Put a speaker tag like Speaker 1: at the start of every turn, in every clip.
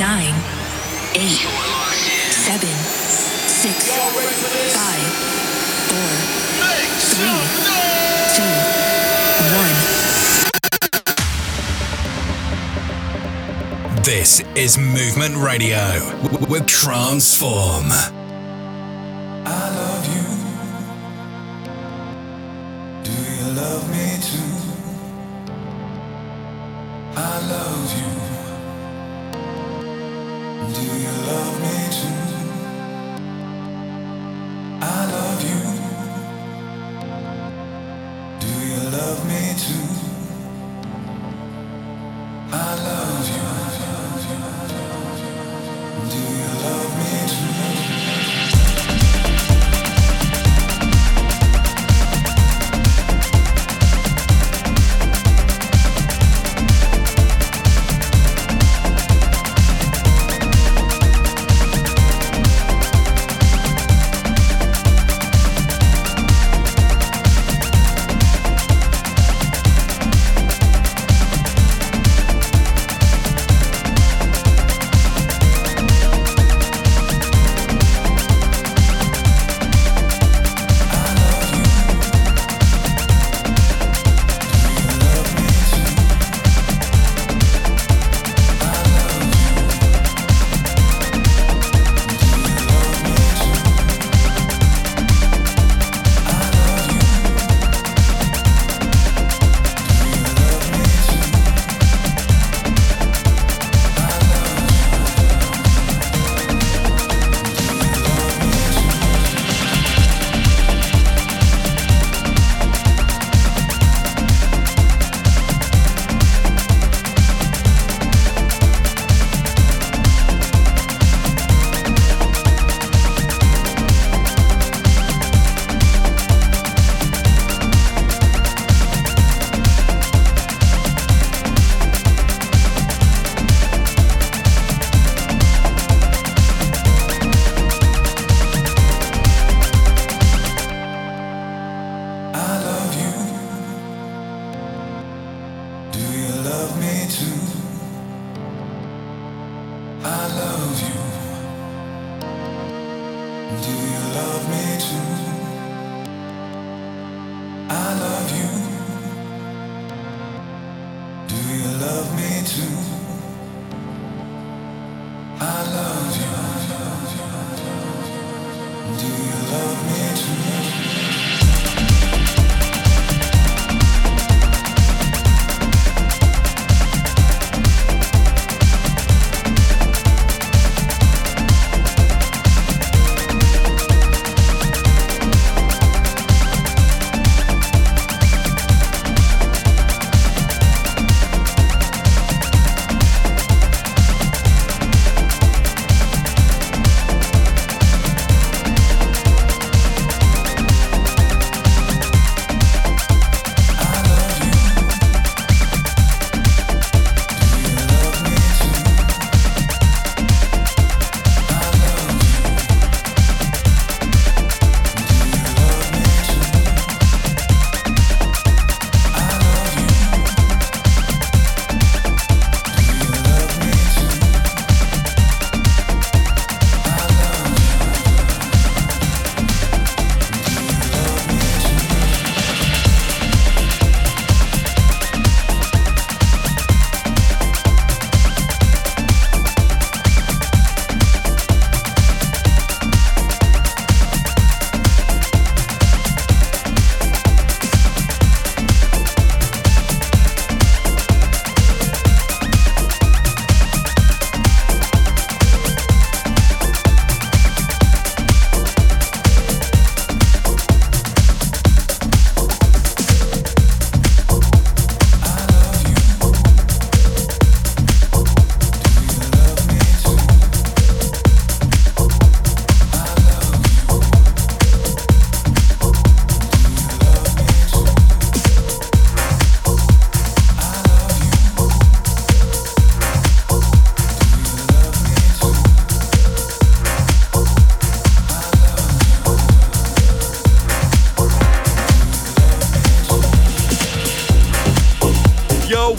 Speaker 1: nine, eight, seven, six, five, four, three, two, one.
Speaker 2: This is Movement Radio with Transform.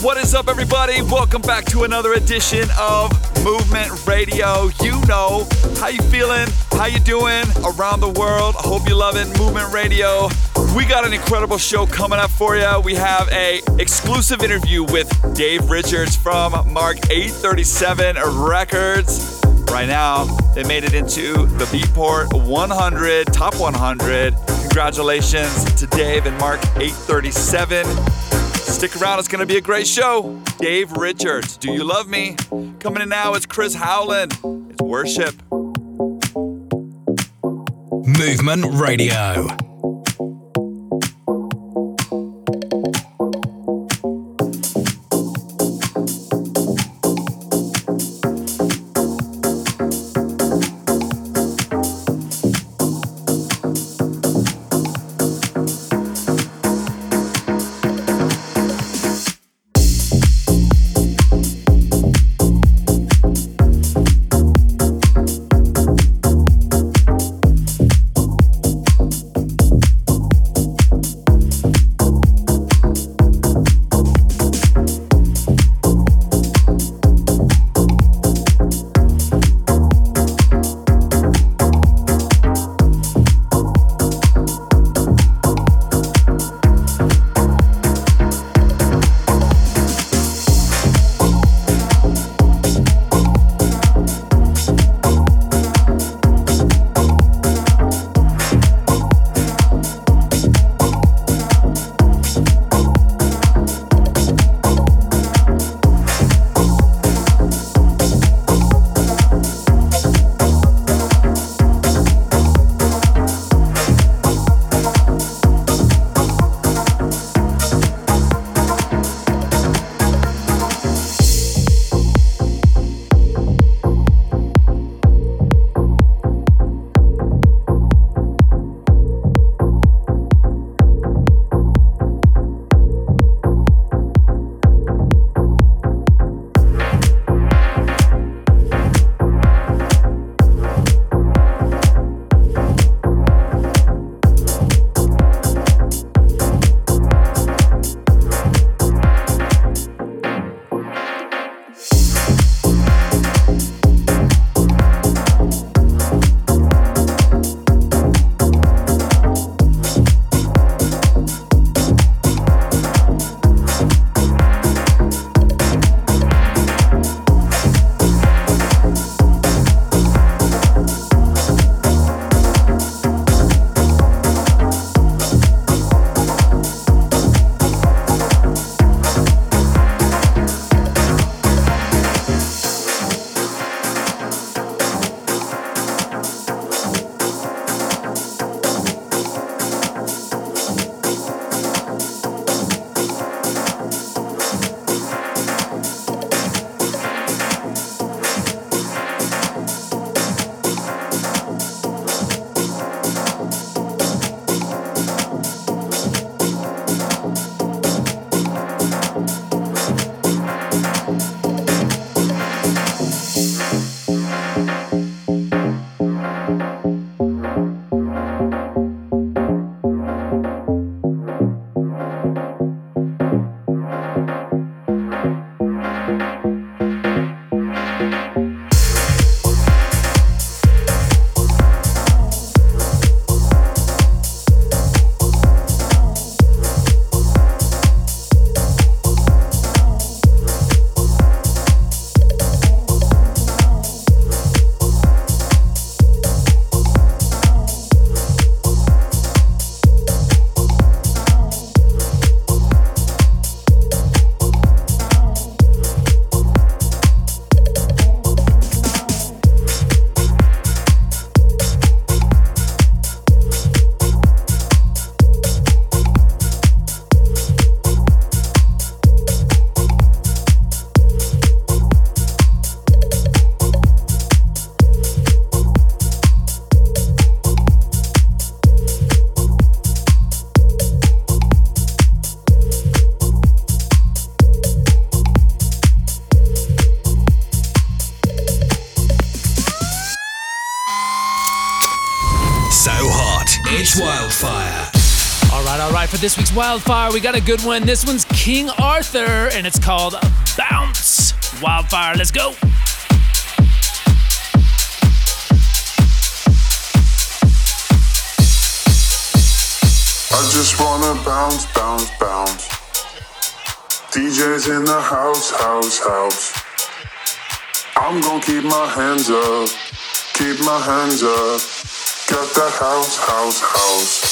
Speaker 3: What is up, everybody? Welcome back to another edition of Movement Radio. You know how you feeling, how you doing around the world. I hope you love it. Movement Radio. We got an incredible show coming up for you. We have a exclusive interview with Dave Richards from Mark 837 Records. Right now, they made it into the Beatport 100, top 100. Congratulations to Dave and Mark 837. Stick around, it's to be a great show. Dave Richards, Do You Love Me? Coming in now is Chris Howland. It's Worship.
Speaker 2: Movement Radio.
Speaker 4: This week's Wildfire. We got a good one. This one's King Arthur, and it's called Bounce. Wildfire, let's go.
Speaker 5: I just wanna bounce, bounce, bounce. DJs in the house, house, house. I'm gonna keep my hands up, keep my hands up. Got that house, house, house.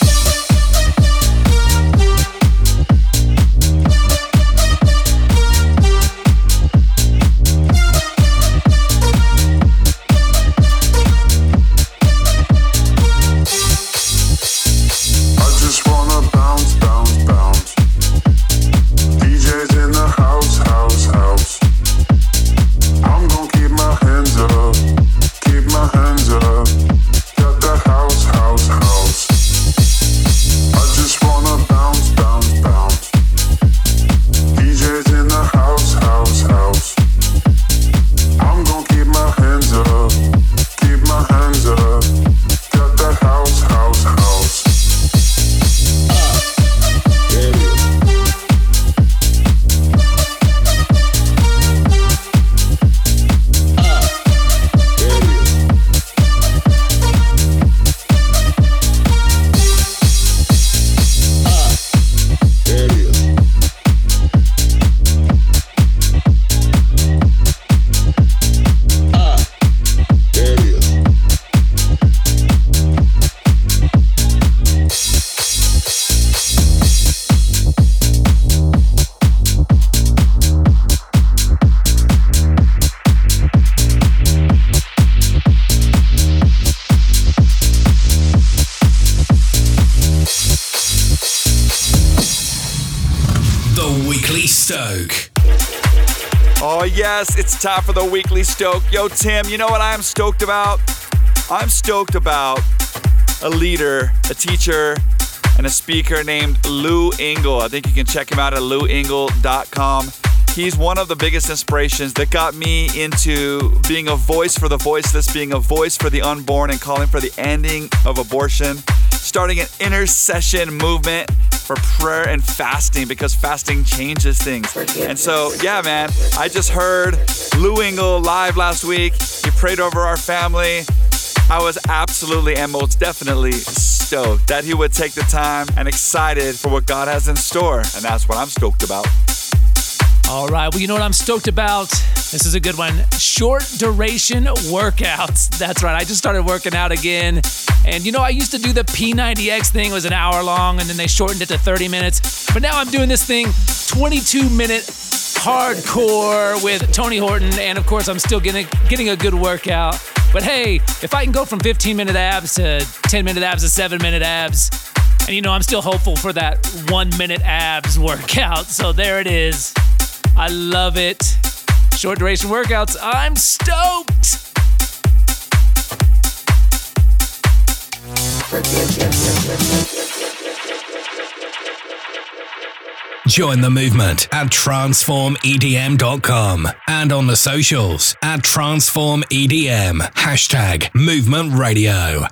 Speaker 3: time for the weekly stoke. Yo, Tim, you know what I'm stoked about? I'm stoked about a leader, a teacher, and a speaker named Lou Engle. I think you can check him out at louengle.com. He's one of the biggest inspirations that got me into being a voice for the voiceless, being a voice for the unborn, and calling for the ending of abortion, starting an intercession movement for prayer and fasting because fasting changes things. And so, yeah, man, I just heard Lou Engle live last week. He prayed over our family. I was absolutely and most definitely stoked that he would take the time and excited for what God has in store. And that's what I'm stoked about.
Speaker 4: All right. Well, you know what I'm stoked about? This is a good one. Short duration workouts. That's right. I just started working out again. And you know, I used to do the P90X thing, it was an hour long, and then they shortened it to 30 minutes. But now I'm doing this thing 22 minute hardcore with Tony Horton. And of course, I'm still getting, getting a good workout. But hey, if I can go from 15 minute abs to 10 minute abs to 7 minute abs, and you know, I'm still hopeful for that one minute abs workout. So there it is. I love it. Short duration workouts. I'm stoked.
Speaker 2: Join the movement at transformedm.com and on the socials at transformedm. Hashtag movement radio.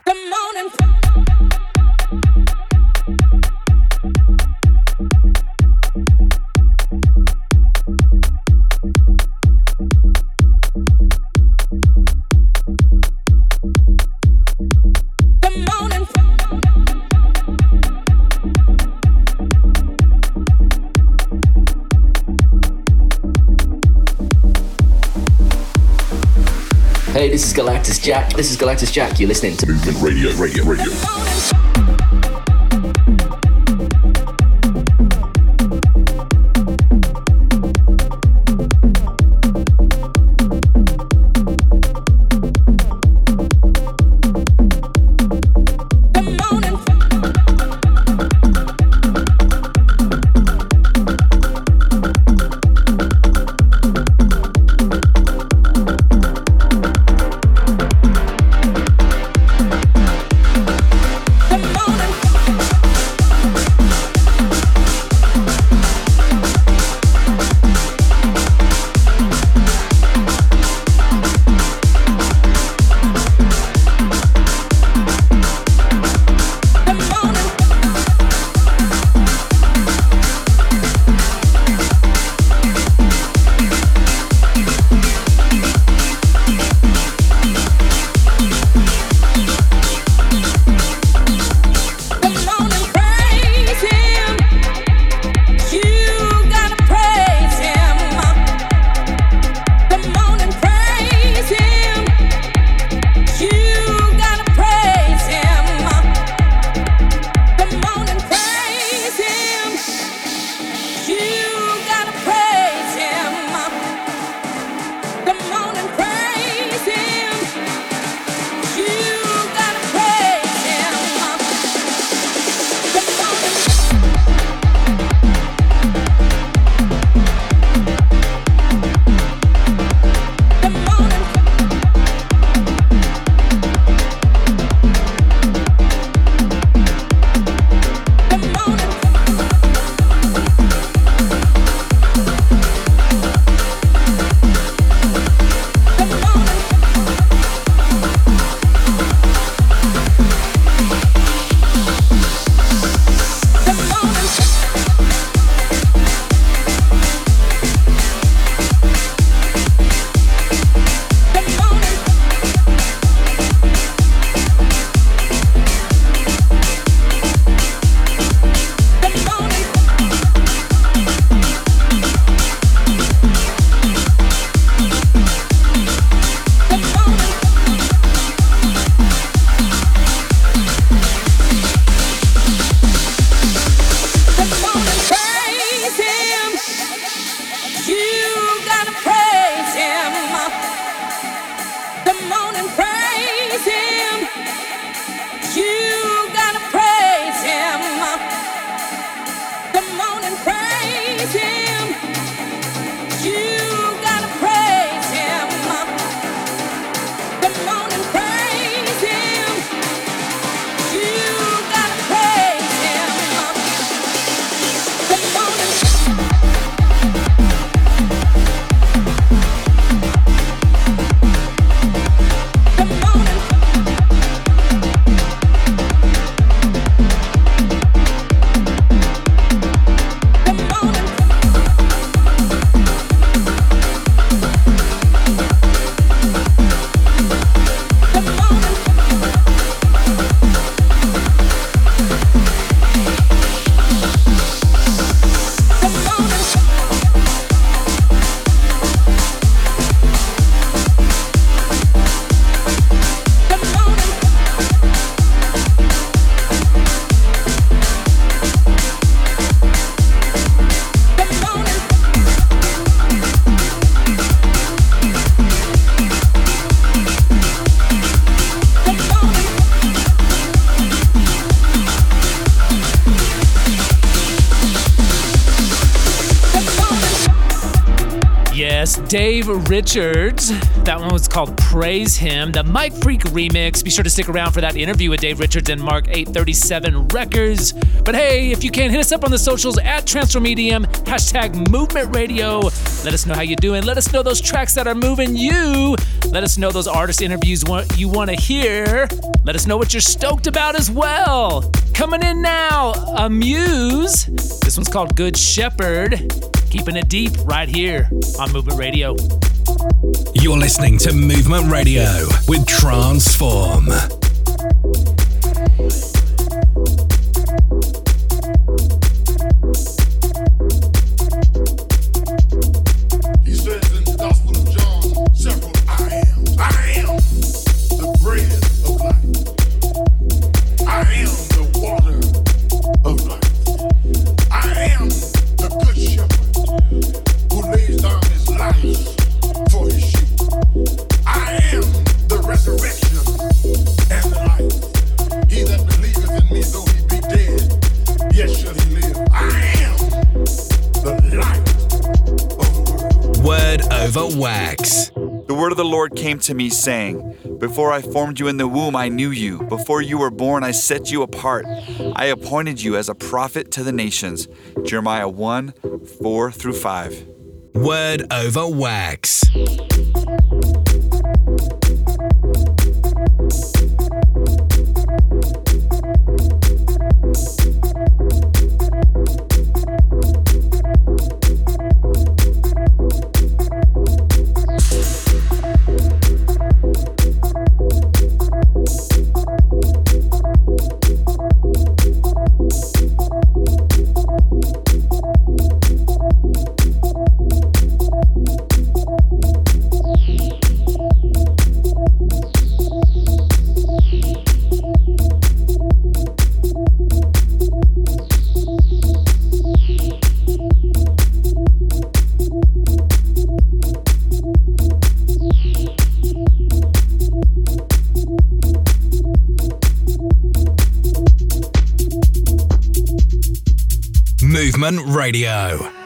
Speaker 6: Hey, this is Galactus Jack. This is Galactus Jack. You're listening to
Speaker 5: Movement Radio, Radio, Radio.
Speaker 4: Dave Richards. That one was called Praise Him. The Mike Freak remix. Be sure to stick around for that interview with Dave Richards and Mark 837 Records. But hey, if you can, hit us up on the socials at TransformEDM, hashtag Movement Radio. Let us know how you're doing. Let us know those tracks that are moving you. Let us know those artist interviews you want to hear. Let us know what you're stoked about as well. Coming in now, Amuse. This one's called Good Shepherd. Keeping it deep right here on Movement Radio.
Speaker 7: You're listening to Movement Radio with Transform.
Speaker 3: Lord came to me, saying, Before I formed you in the womb, I knew you. Before you were born, I set you apart. I appointed you as a prophet to the nations. Jeremiah 1 4 through 5.
Speaker 7: Word over wax. Radio.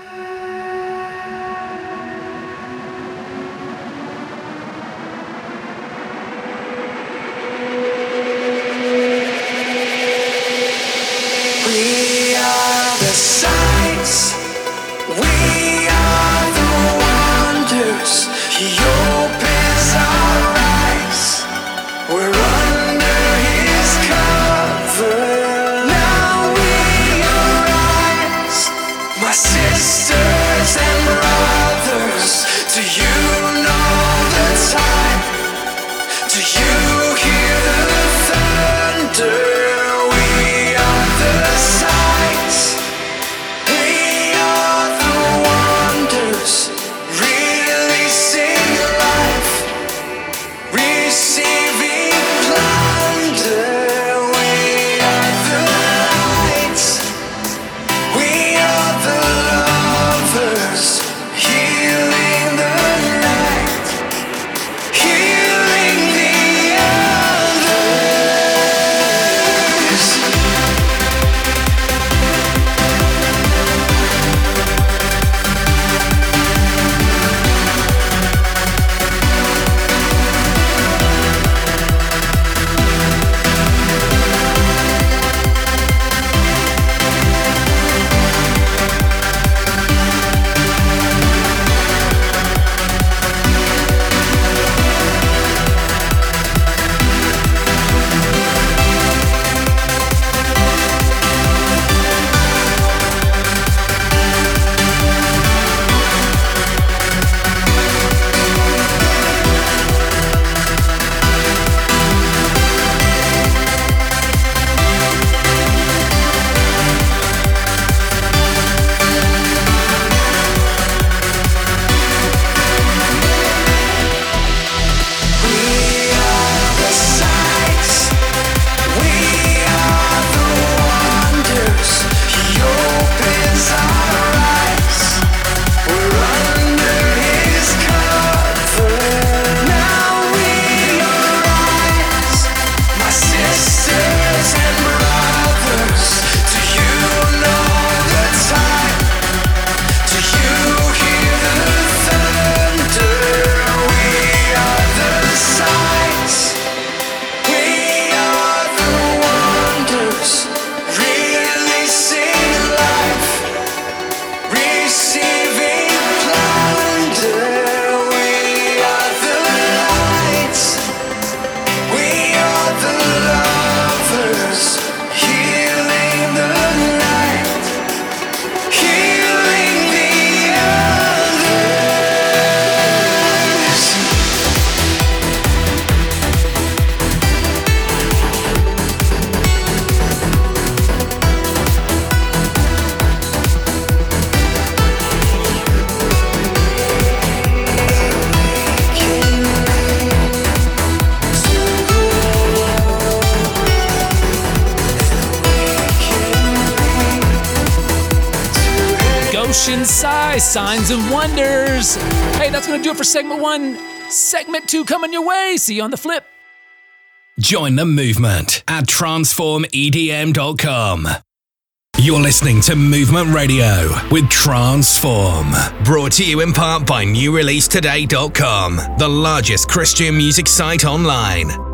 Speaker 4: For segment one. Segment two coming your way. See you on the flip.
Speaker 2: Join the movement at transformedm.com. You're listening to Movement Radio with Transform. Brought to you in part by NewReleaseToday.com, the largest Christian music site online.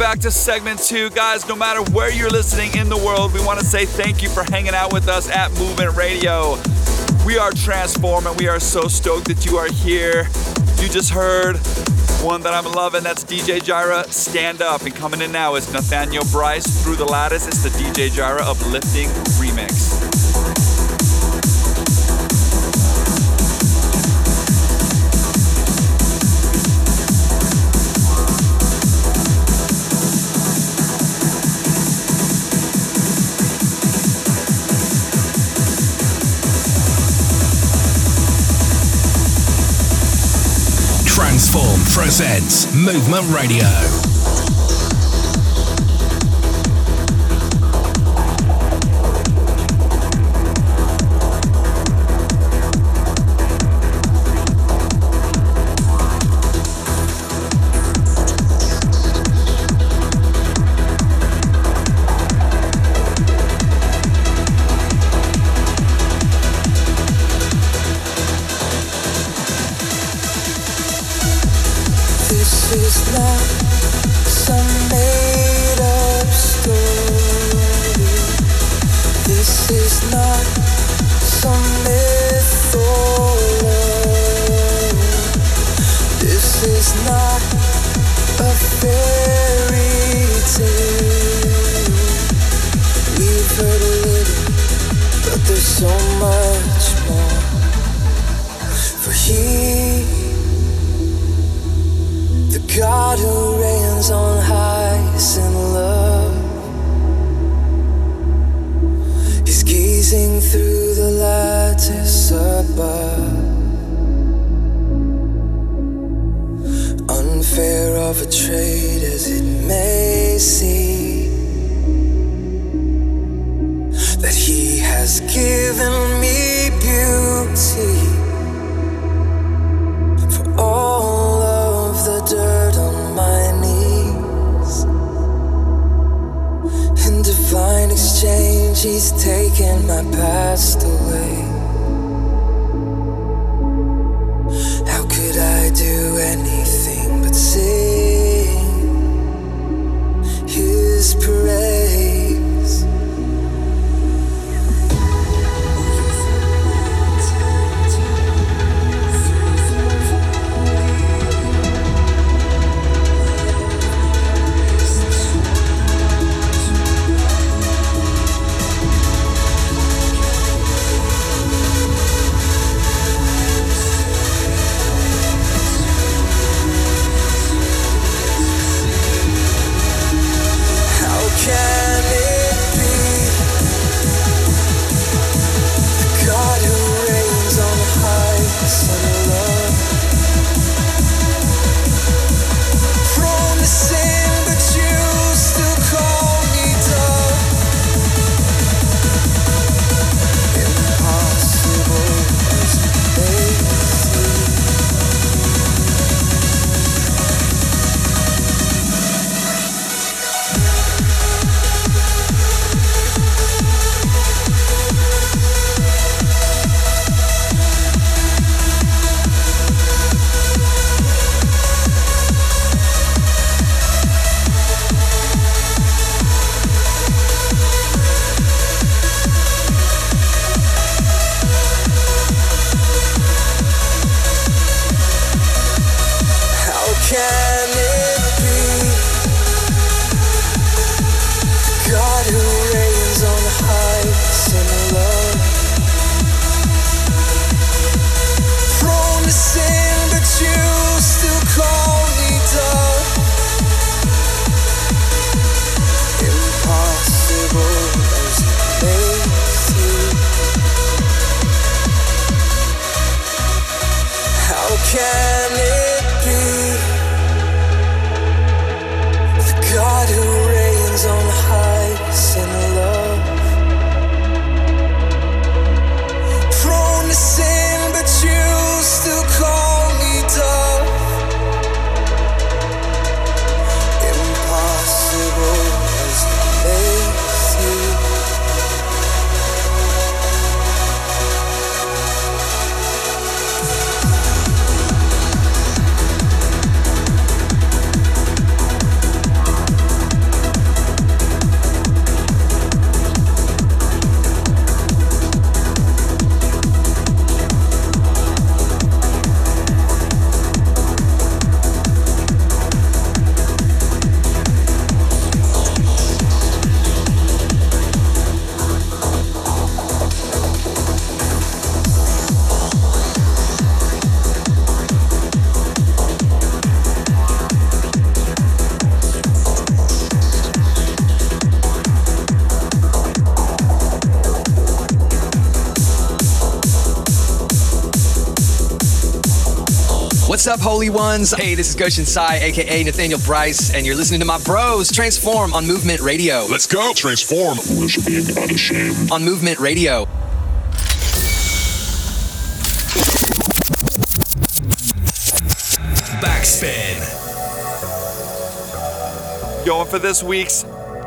Speaker 3: Back to segment two. Guys, no matter where you're listening in the world, we want to say thank you for hanging out with us at Movement Radio. We are transformed and we are so stoked that you are here. You just heard one that I'm loving. That's DJ Jireh, Stand Up. And coming in now is Nathaniel Bryce, Through the Lattice. It's the DJ Jireh Uplifting Remix.
Speaker 2: Presents Movement Radio.
Speaker 8: God who reigns on high is in love. He's gazing through the lattice above. Unfair of a trade as it may seem, that He has given exchange, he's taken my past away.
Speaker 9: Up, holy ones? Hey, this is Goshen Sai, aka Nathaniel Bryce, and you're listening to my bros Transform on Movement Radio.
Speaker 5: Let's go. Transform. Worshiping unashamed.
Speaker 9: On Movement Radio.
Speaker 2: Backspin.
Speaker 3: Yo, and for this week's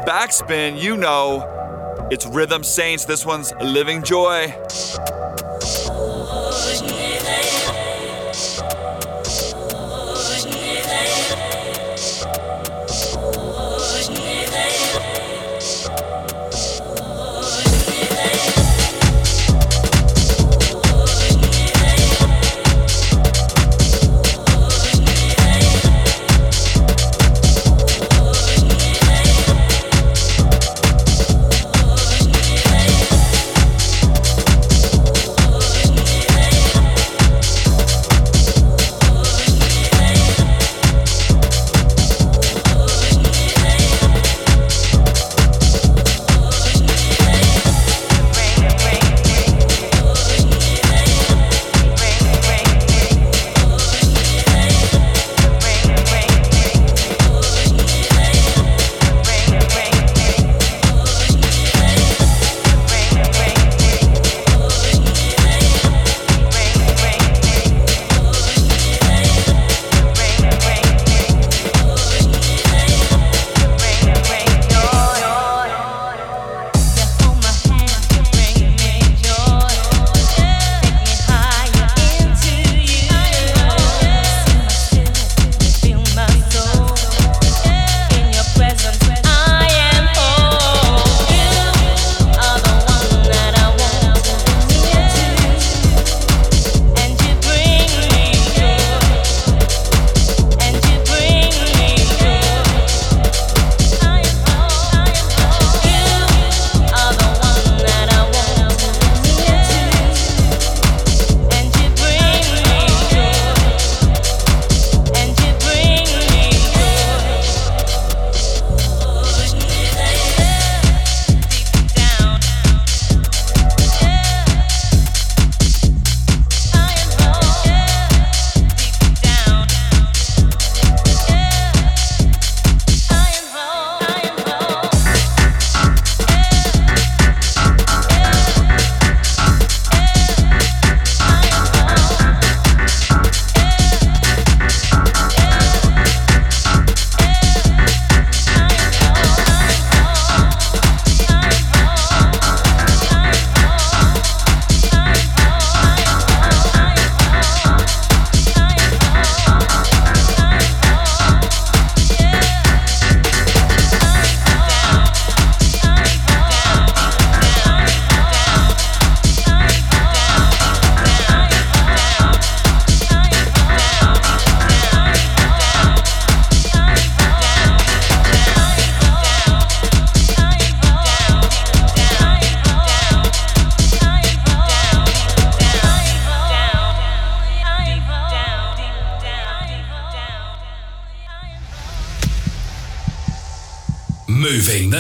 Speaker 3: backspin, you know, it's Rhythm Saints. This one's Living Joy.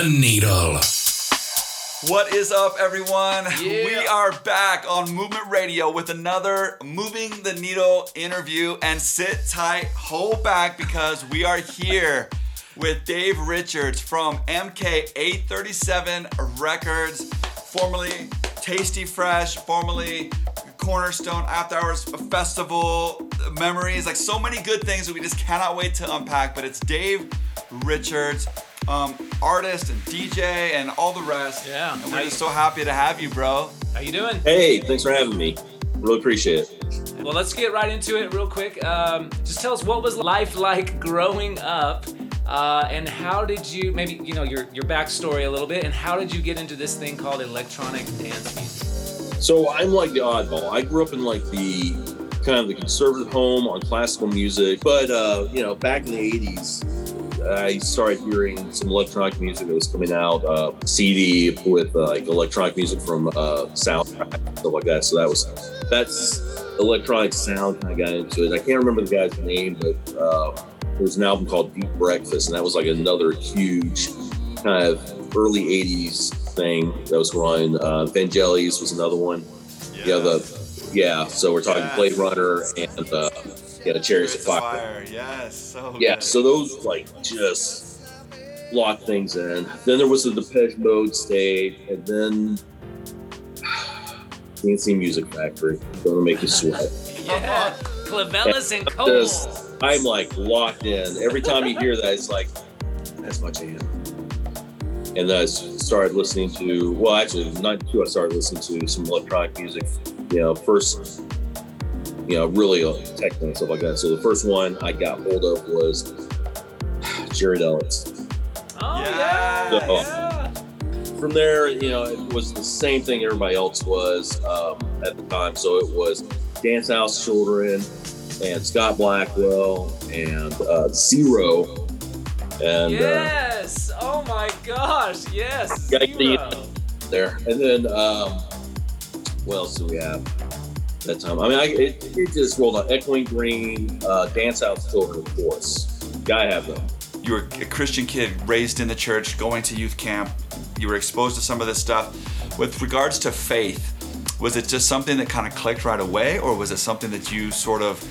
Speaker 2: The needle.
Speaker 3: What is up, everyone?
Speaker 4: Yeah.
Speaker 3: We are back on Movement Radio with another Moving the Needle interview. And sit tight, hold back, because we are here with Dave Richards from MK837 Records, formerly Tasty Fresh, formerly Cornerstone After Hours Festival memories, like so many good things that we just cannot wait to unpack. But it's Dave Richards, um, artist and DJ and all the rest.
Speaker 4: Yeah.
Speaker 3: And we're just so happy to have you, bro.
Speaker 4: How you doing?
Speaker 10: Hey, thanks for having me. Really appreciate it.
Speaker 4: Well, let's get right into it real quick. Um, just tell us what was life like growing up, uh, and how did you maybe you know your your backstory a little bit, and how did you get into this thing called electronic dance music?
Speaker 10: So I'm like the oddball. I grew up in like the kind of the conservative home on classical music, but uh, you know, back in the '80s, I started hearing some electronic music that was coming out, uh, CD with uh, like electronic music from uh, soundtrack stuff like that. So that was that's electronic sound. Kind of got into it. I can't remember the guy's name, but uh, there was an album called Deep Breakfast, and that was like another huge kind of early '80s thing that was running. Uh, Vangelis was another one. Yeah, the yeah. So we're talking
Speaker 3: Yeah.
Speaker 10: Blade Runner and uh, Yeah, Chariots of
Speaker 3: Fire.
Speaker 10: Fire.
Speaker 3: Yes. So
Speaker 10: Yeah,
Speaker 3: good.
Speaker 10: so those like just lock things in. Then there was the Depeche Mode stage, and then C+C Music Factory. Gonna make you sweat.
Speaker 4: Yeah. Clivillés and Cole.
Speaker 10: Just, I'm like locked in. Every time you hear that, it's like that's my jam. And then I s- started listening to well, actually, not two. I started listening to some electronic music. You know, first, you know, really uh, techno and stuff like that. So the first one I got hold of was Jared Ellis.
Speaker 4: Oh,
Speaker 3: Yeah.
Speaker 4: yeah.
Speaker 10: So-
Speaker 4: yeah.
Speaker 10: From there, you know, it was the same thing everybody else was um, at the time. So it was Dance House Children and Scott Blackwell and uh, Zero. And uh,
Speaker 4: Yes. Oh my gosh. Yes.
Speaker 10: Gotta get the-
Speaker 4: Zero.
Speaker 10: there. And then, um, what else do we have that time? I mean, I, it, it just rolled on Echoing Green, uh, Dance House Children, of course. Gotta have them.
Speaker 3: you were a Christian kid raised in the church, going to youth camp. You were exposed to some of this stuff. With regards to faith, was it just something that kind of clicked right away, or was it something that you sort of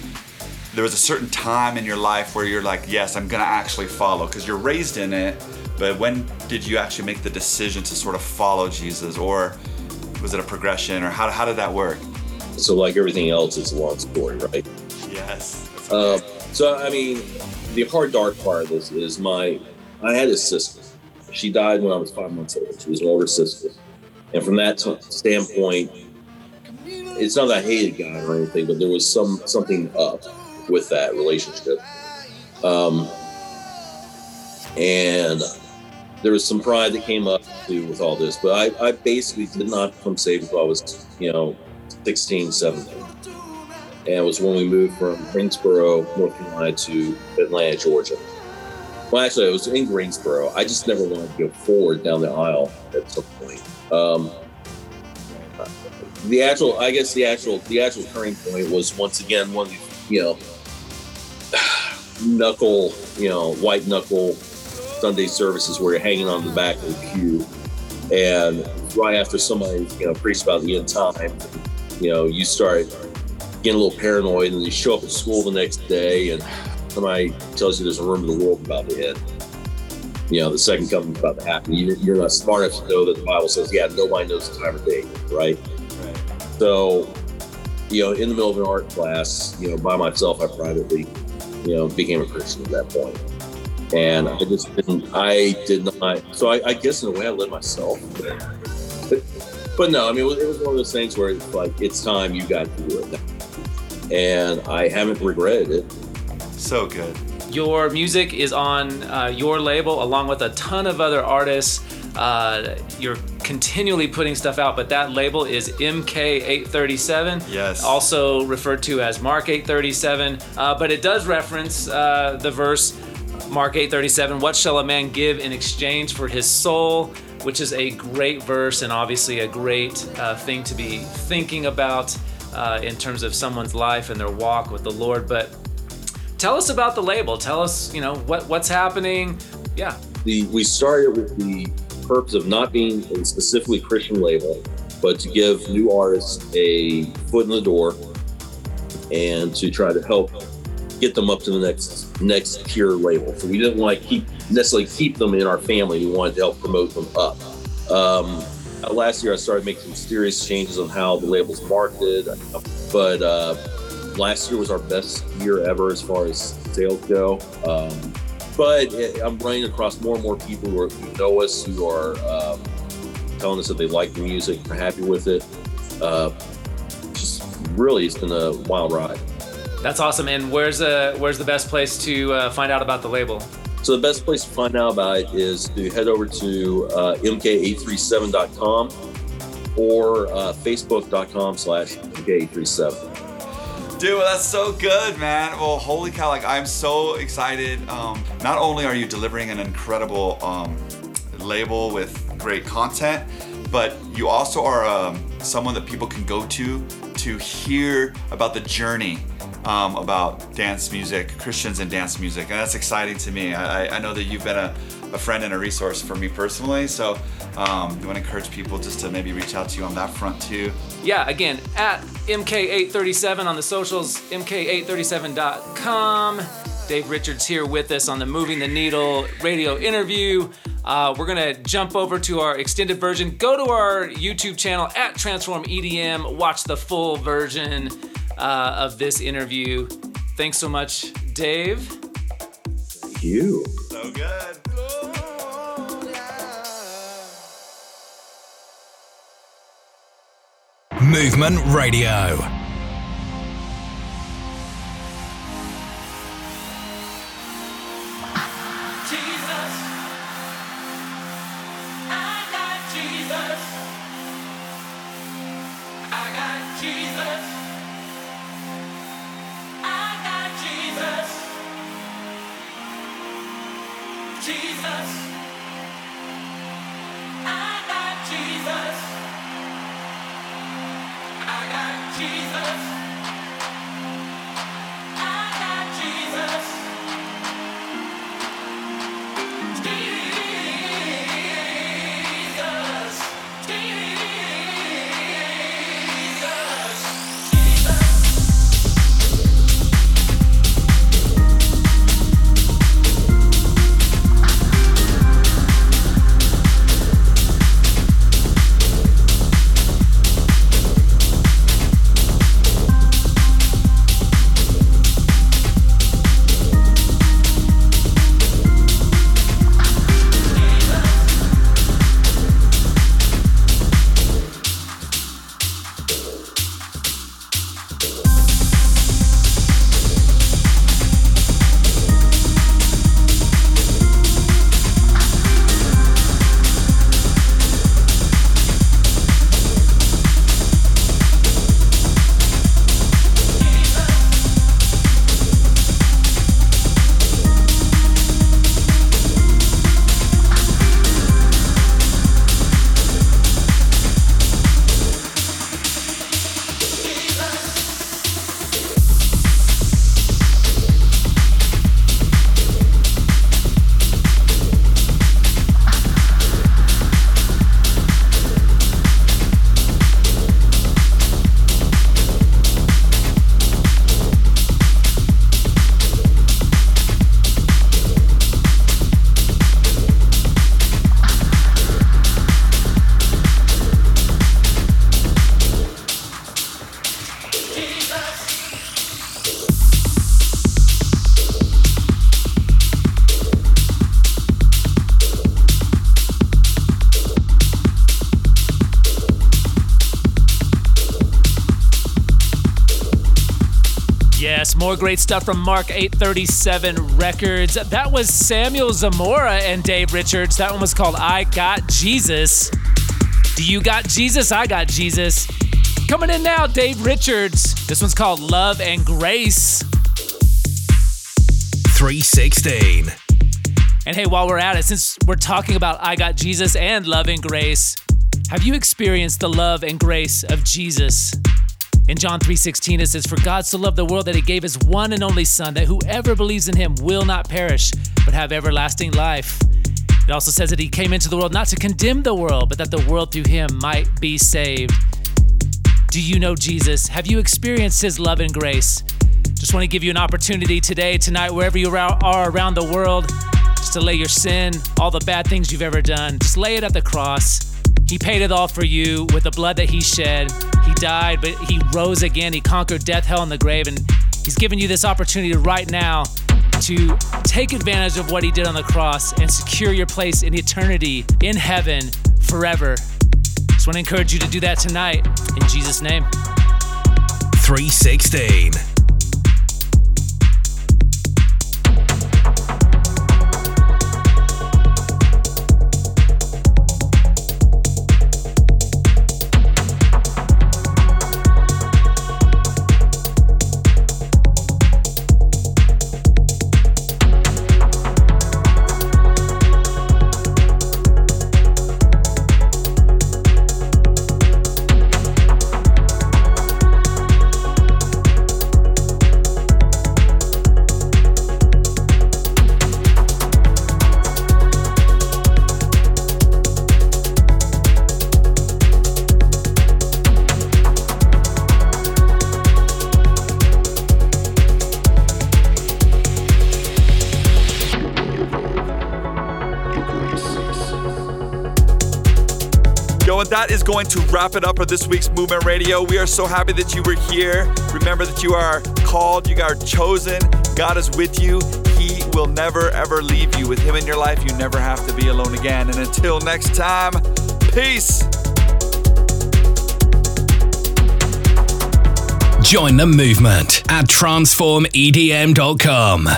Speaker 3: there was a certain time in your life where you're like, yes, I'm gonna actually follow because you're raised in it. But when did you actually make the decision to sort of follow Jesus, or was it a progression, or how, how did that work?
Speaker 10: So, like everything else, it's a long story, right?
Speaker 3: Yes.
Speaker 10: Uh, so, I mean, the hard, dark part of this is my, I had a sister. She died when I was five months old. She was an older sister. And from that t- standpoint, it's not that I hated God or anything, but there was some something up with that relationship. Um, and there was some pride that came up with all this, but I, I basically did not become saved until I was, you know, 16, 17 and it was when we moved from Greensboro, North Carolina to Atlanta, Georgia. Well, actually, it was in Greensboro. I just never wanted to go forward down the aisle at some point. Um, the actual, I guess, the actual, the actual turning point was once again one of these, you know, knuckle, you know, white knuckle Sunday services where you're hanging on the back of the pew, and right after somebody, you know, preached about the end time, you know, you start getting a little paranoid, and you show up at school the next day, and somebody tells you there's a rumor of the world about to hit. You know, the second coming's about to happen. You, you're not smart enough to know that the Bible says, yeah, nobody knows the time or date, right? So, you know, in the middle of an art class, you know, by myself, I privately, you know, became a Christian at that point. And I just didn't, I did not, so I, I guess in a way I led myself. But, but no, I mean, it was, it was one of those things where it's like, it's time you got to do it now. And I haven't regretted it.
Speaker 3: So good.
Speaker 4: Your music is on uh, your label along with a ton of other artists. Uh, you're continually putting stuff out, but that label is MK837.
Speaker 3: Yes.
Speaker 4: Also referred to as Mark 837. Uh, but it does reference uh, the verse Mark 837 What shall a man give in exchange for his soul? Which is a great verse and obviously a great uh, thing to be thinking about uh, in terms of someone's life and their walk with the Lord. But tell us about the label. Tell us, you know, what what's happening. Yeah.
Speaker 10: the we started with the purpose of not being a specifically Christian label, but to give new artists a foot in the door and to try to help get them up to the next next tier label. So we didn't want to keep necessarily keep them in our family. We wanted to help promote them up. Um, last year, I started making some serious changes on how the label's marketed, but uh, last year was our best year ever as far as sales go. Um, but I'm running across more and more people who, are, who know us, who are um, telling us that they like the music, are happy with it. Uh, just really, it's been a wild ride.
Speaker 4: That's awesome. And where's uh where's the best place to uh, find out about the label?
Speaker 10: So the best place to find out about it is to head over to uh, mk837.com or uh, facebook.com slash mk837.
Speaker 3: Dude, well, that's so good, man. Well, holy cow! Like, I'm so excited. Um, not only are you delivering an incredible um, label with great content, but you also are um, someone that people can go to to hear about the journey um, about dance music, Christians and dance music, and that's exciting to me. I, I know that you've been a, a friend and a resource for me personally, so um, I want to encourage people just to maybe reach out to you on that front too.
Speaker 4: Yeah, again, at MK837 on the socials, MK837.com. Dave Richards here with us on the Moving the Needle radio interview. Uh, we're gonna jump over to our extended version. Go to our YouTube channel at TransformEDM. Watch the full version uh, of this interview. Thanks so much, Dave.
Speaker 10: Thank you.
Speaker 3: So good.
Speaker 2: Movement Radio.
Speaker 11: Jesus.
Speaker 4: More great stuff from Mark 837 Records. That was Samuel Zamora and Dave Richards. That one was called I Got Jesus. Do you got Jesus? I got Jesus. Coming in now, Dave Richards. This one's called Love and Grace.
Speaker 2: 316.
Speaker 4: And hey, while we're at it, since we're talking about I Got Jesus and Love and Grace, have you experienced the love and grace of Jesus? In John 3:16 it says for God so loved the world that he gave his one and only son that whoever believes in him will not perish but have everlasting life. It also says that he came into the world not to condemn the world but that the world through him might be saved. Do you know Jesus? Have you experienced his love and grace? Just want to give you an opportunity today, tonight, wherever you are around the world, just to lay your sin, all the bad things you've ever done, just lay it at the cross. He paid it all for you with the blood that he shed. He died, but he rose again. He conquered death, hell, and the grave. And he's giving you this opportunity right now to take advantage of what he did on the cross and secure your place in eternity, in heaven, forever. Just want to encourage you to do that tonight. In Jesus' name.
Speaker 2: 316.
Speaker 3: That is going to wrap it up for this week's Movement Radio. We are so happy that you were here. Remember that you are called, you are chosen. God is with you. He will never ever leave you. With Him in your life, you never have to be alone again. And until next time, peace.
Speaker 2: Join the movement at transformedm.com.